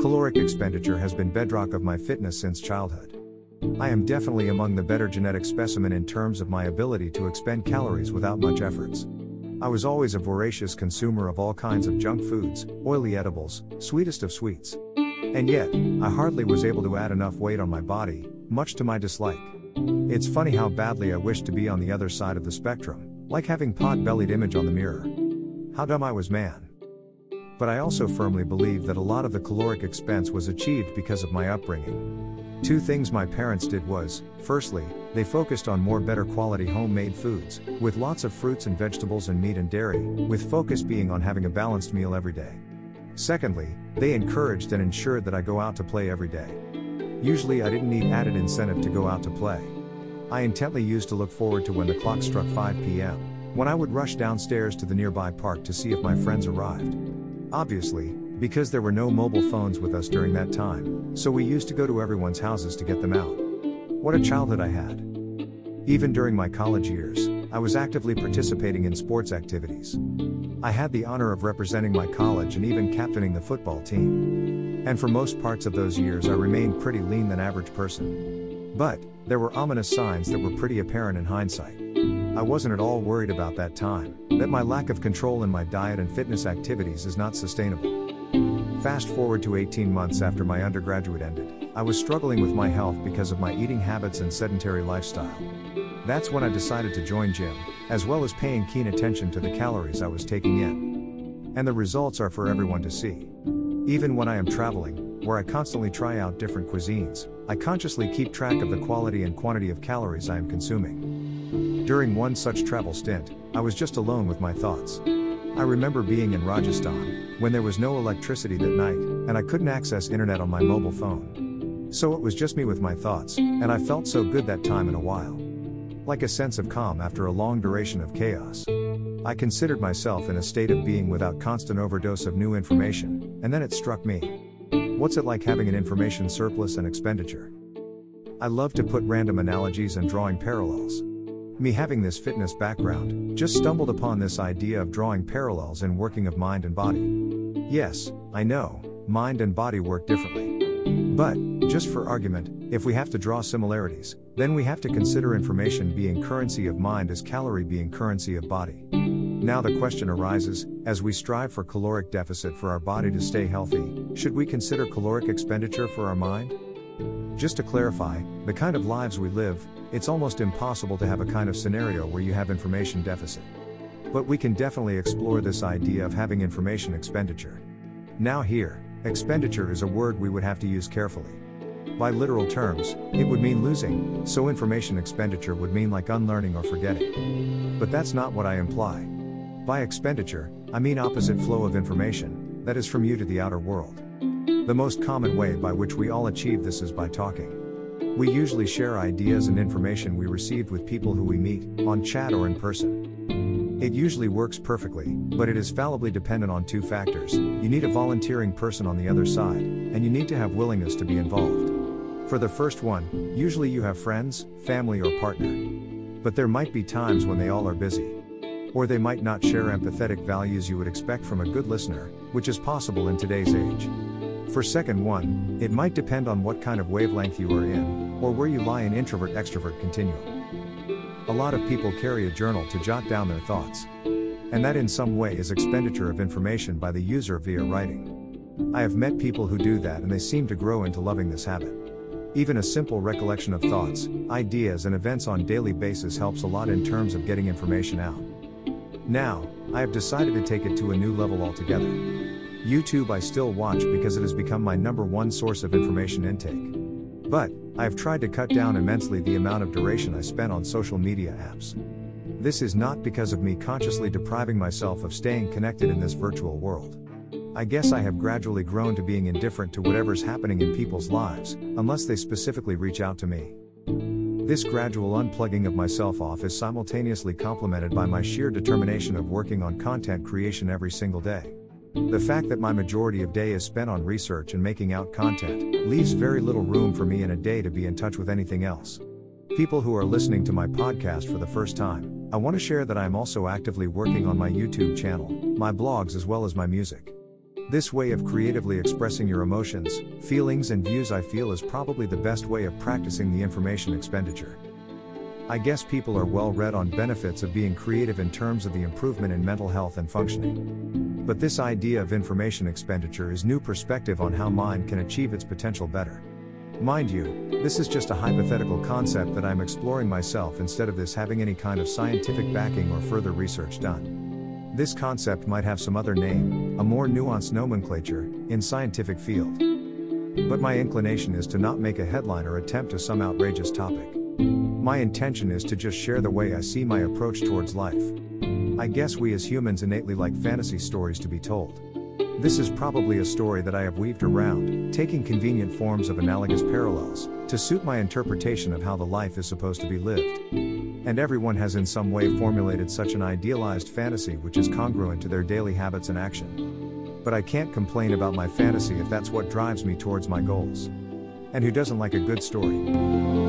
caloric expenditure has been bedrock of my fitness since childhood. I am definitely among the better genetic specimen in terms of my ability to expend calories without much efforts. I was always a voracious consumer of all kinds of junk foods, oily edibles, sweetest of sweets. And yet, I hardly was able to add enough weight on my body, much to my dislike. It's funny how badly I wished to be on the other side of the spectrum, like having pot bellied image on the mirror. How dumb I was, man. But I also firmly believe that a lot of the caloric expense was achieved because of my upbringing. Two things my parents did was, firstly, they focused on more better quality homemade foods, with lots of fruits and vegetables and meat and dairy, with focus being on having a balanced meal every day. Secondly, they encouraged and ensured that I go out to play every day. Usually I didn't need added incentive to go out to play. I intently used to look forward to when the clock struck 5 p.m., when I would rush downstairs to the nearby park to see if my friends arrived. Obviously, because there were no mobile phones with us during that time, so we used to go to everyone's houses to get them out. What a childhood I had. Even during my college years, I was actively participating in sports activities. I had the honor of representing my college and even captaining the football team. And for most parts of those years, I remained pretty lean than average person. But, there were ominous signs that were pretty apparent in hindsight. I wasn't at all worried about that time, that my lack of control in my diet and fitness activities is not sustainable. Fast forward to 18 months after my undergraduate ended, I was struggling with my health because of my eating habits and sedentary lifestyle. That's when I decided to join gym, as well as paying keen attention to the calories I was taking in. And the results are for everyone to see. Even when I am traveling, where I constantly try out different cuisines, I consciously keep track of the quality and quantity of calories I am consuming. During one such travel stint, I was just alone with my thoughts. I remember being in Rajasthan, when there was no electricity that night, and I couldn't access internet on my mobile phone. So it was just me with my thoughts, and I felt so good that time in a while like a sense of calm after a long duration of chaos. I considered myself in a state of being without constant overdose of new information, and then it struck me. What's it like having an information surplus and expenditure? I love to put random analogies and drawing parallels. Me having this fitness background, just stumbled upon this idea of drawing parallels in working of mind and body. Yes, I know, mind and body work differently. But, just for argument, if we have to draw similarities, then we have to consider information being currency of mind as calorie being currency of body. Now the question arises as we strive for caloric deficit for our body to stay healthy, should we consider caloric expenditure for our mind? Just to clarify, the kind of lives we live, it's almost impossible to have a kind of scenario where you have information deficit. But we can definitely explore this idea of having information expenditure. Now, here, expenditure is a word we would have to use carefully. By literal terms, it would mean losing, so information expenditure would mean like unlearning or forgetting. But that's not what I imply. By expenditure, I mean opposite flow of information, that is from you to the outer world. The most common way by which we all achieve this is by talking. We usually share ideas and information we received with people who we meet, on chat or in person. It usually works perfectly, but it is fallibly dependent on two factors you need a volunteering person on the other side, and you need to have willingness to be involved. For the first one, usually you have friends, family, or partner. But there might be times when they all are busy. Or they might not share empathetic values you would expect from a good listener, which is possible in today's age. For second one, it might depend on what kind of wavelength you are in, or where you lie in introvert extrovert continuum. A lot of people carry a journal to jot down their thoughts. And that in some way is expenditure of information by the user via writing. I have met people who do that and they seem to grow into loving this habit. Even a simple recollection of thoughts, ideas, and events on daily basis helps a lot in terms of getting information out. Now, I have decided to take it to a new level altogether. YouTube I still watch because it has become my number one source of information intake. But, I have tried to cut down immensely the amount of duration I spend on social media apps. This is not because of me consciously depriving myself of staying connected in this virtual world. I guess I have gradually grown to being indifferent to whatever's happening in people's lives, unless they specifically reach out to me. This gradual unplugging of myself off is simultaneously complemented by my sheer determination of working on content creation every single day. The fact that my majority of day is spent on research and making out content leaves very little room for me in a day to be in touch with anything else. People who are listening to my podcast for the first time, I want to share that I am also actively working on my YouTube channel, my blogs as well as my music. This way of creatively expressing your emotions, feelings, and views I feel is probably the best way of practicing the information expenditure. I guess people are well read on benefits of being creative in terms of the improvement in mental health and functioning. But this idea of information expenditure is new perspective on how mind can achieve its potential better. Mind you, this is just a hypothetical concept that I'm exploring myself instead of this having any kind of scientific backing or further research done. This concept might have some other name, a more nuanced nomenclature, in scientific field. But my inclination is to not make a headline or attempt to some outrageous topic. My intention is to just share the way I see my approach towards life. I guess we as humans innately like fantasy stories to be told. This is probably a story that I have weaved around, taking convenient forms of analogous parallels, to suit my interpretation of how the life is supposed to be lived. And everyone has in some way formulated such an idealized fantasy which is congruent to their daily habits and action. But I can't complain about my fantasy if that's what drives me towards my goals. And who doesn't like a good story?